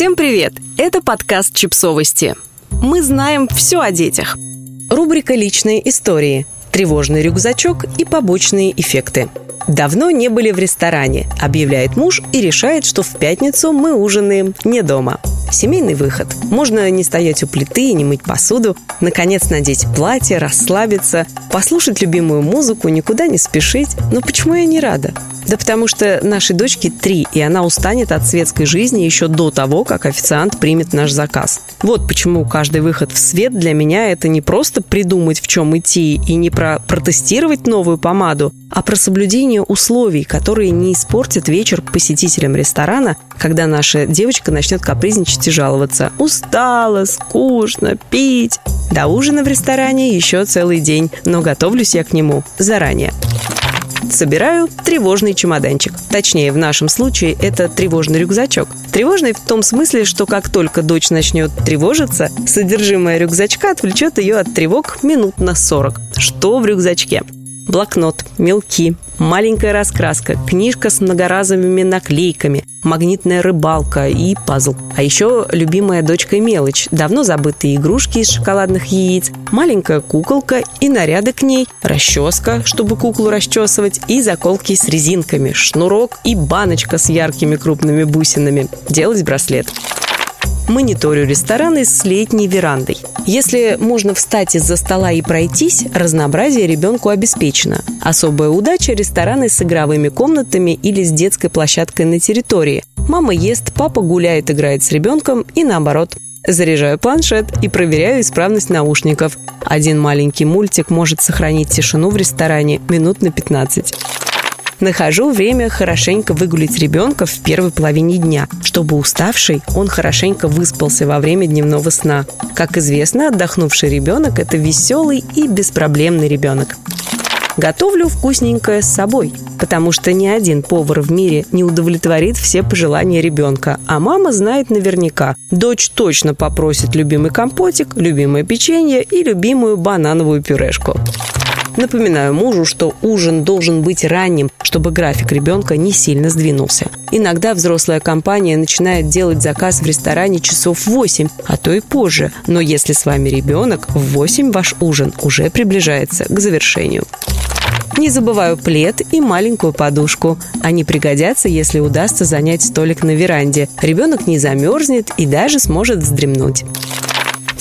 Всем привет! Это подкаст «Чипсовости». Мы знаем все о детях. Рубрика «Личные истории», тревожный рюкзачок и побочные эффекты. Давно не были в ресторане, объявляет муж и решает, что в пятницу мы ужинаем не дома. Семейный выход. Можно не стоять у плиты и не мыть посуду, наконец надеть платье, расслабиться, послушать любимую музыку, никуда не спешить. Но почему я не рада? Да потому что нашей дочке три, и она устанет от светской жизни еще до того, как официант примет наш заказ. Вот почему каждый выход в свет для меня это не просто придумать, в чем идти, и не про протестировать новую помаду, а про соблюдение условий, которые не испортят вечер посетителям ресторана, когда наша девочка начнет капризничать и жаловаться. Устала, скучно, пить. До ужина в ресторане еще целый день, но готовлюсь я к нему заранее. Собираю тревожный чемоданчик. Точнее, в нашем случае это тревожный рюкзачок. Тревожный в том смысле, что как только дочь начнет тревожиться, содержимое рюкзачка отвлечет ее от тревог минут на 40. Что в рюкзачке? Блокнот, мелки, маленькая раскраска, книжка с многоразовыми наклейками, магнитная рыбалка и пазл. А еще любимая дочка мелочь, давно забытые игрушки из шоколадных яиц, маленькая куколка и наряды к ней, расческа, чтобы куклу расчесывать, и заколки с резинками, шнурок и баночка с яркими крупными бусинами. Делать браслет мониторю рестораны с летней верандой. Если можно встать из-за стола и пройтись, разнообразие ребенку обеспечено. Особая удача – рестораны с игровыми комнатами или с детской площадкой на территории. Мама ест, папа гуляет, играет с ребенком и наоборот. Заряжаю планшет и проверяю исправность наушников. Один маленький мультик может сохранить тишину в ресторане минут на 15 нахожу время хорошенько выгулить ребенка в первой половине дня, чтобы уставший он хорошенько выспался во время дневного сна. Как известно, отдохнувший ребенок – это веселый и беспроблемный ребенок. Готовлю вкусненькое с собой, потому что ни один повар в мире не удовлетворит все пожелания ребенка, а мама знает наверняка. Дочь точно попросит любимый компотик, любимое печенье и любимую банановую пюрешку. Напоминаю мужу, что ужин должен быть ранним, чтобы график ребенка не сильно сдвинулся. Иногда взрослая компания начинает делать заказ в ресторане часов в 8, а то и позже. Но если с вами ребенок, в 8 ваш ужин уже приближается к завершению. Не забываю плед и маленькую подушку. Они пригодятся, если удастся занять столик на веранде. Ребенок не замерзнет и даже сможет вздремнуть.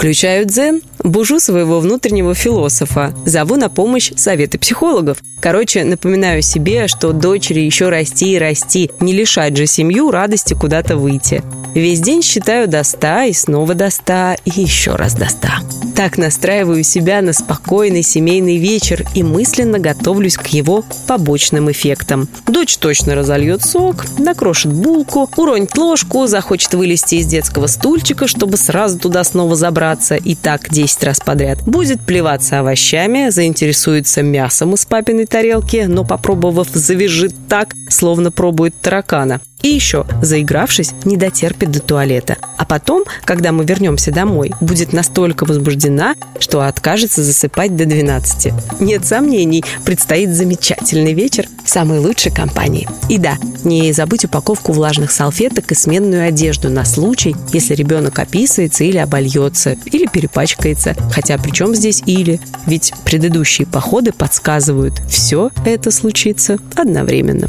Включаю дзен, бужу своего внутреннего философа, зову на помощь советы психологов. Короче, напоминаю себе, что дочери еще расти и расти, не лишать же семью радости куда-то выйти. Весь день считаю до ста и снова до ста и еще раз до ста. Так настраиваю себя на спокойный семейный вечер и мысленно готовлюсь к его побочным эффектам. Дочь точно разольет сок, накрошит булку, уронит ложку, захочет вылезти из детского стульчика, чтобы сразу туда снова забраться, и так 10 раз подряд. Будет плеваться овощами, заинтересуется мясом из папиной тарелки, но попробовав завяжет так, словно пробует таракана. И еще, заигравшись, не дотерпит до туалета. А потом, когда мы вернемся домой, будет настолько возбуждена, что откажется засыпать до 12. Нет сомнений, предстоит замечательный вечер в самой лучшей компании. И да, не забудь упаковку влажных салфеток и сменную одежду на случай, если ребенок описывается или обольется, или перепачкается. Хотя при чем здесь или? Ведь предыдущие походы подсказывают, все это случится одновременно.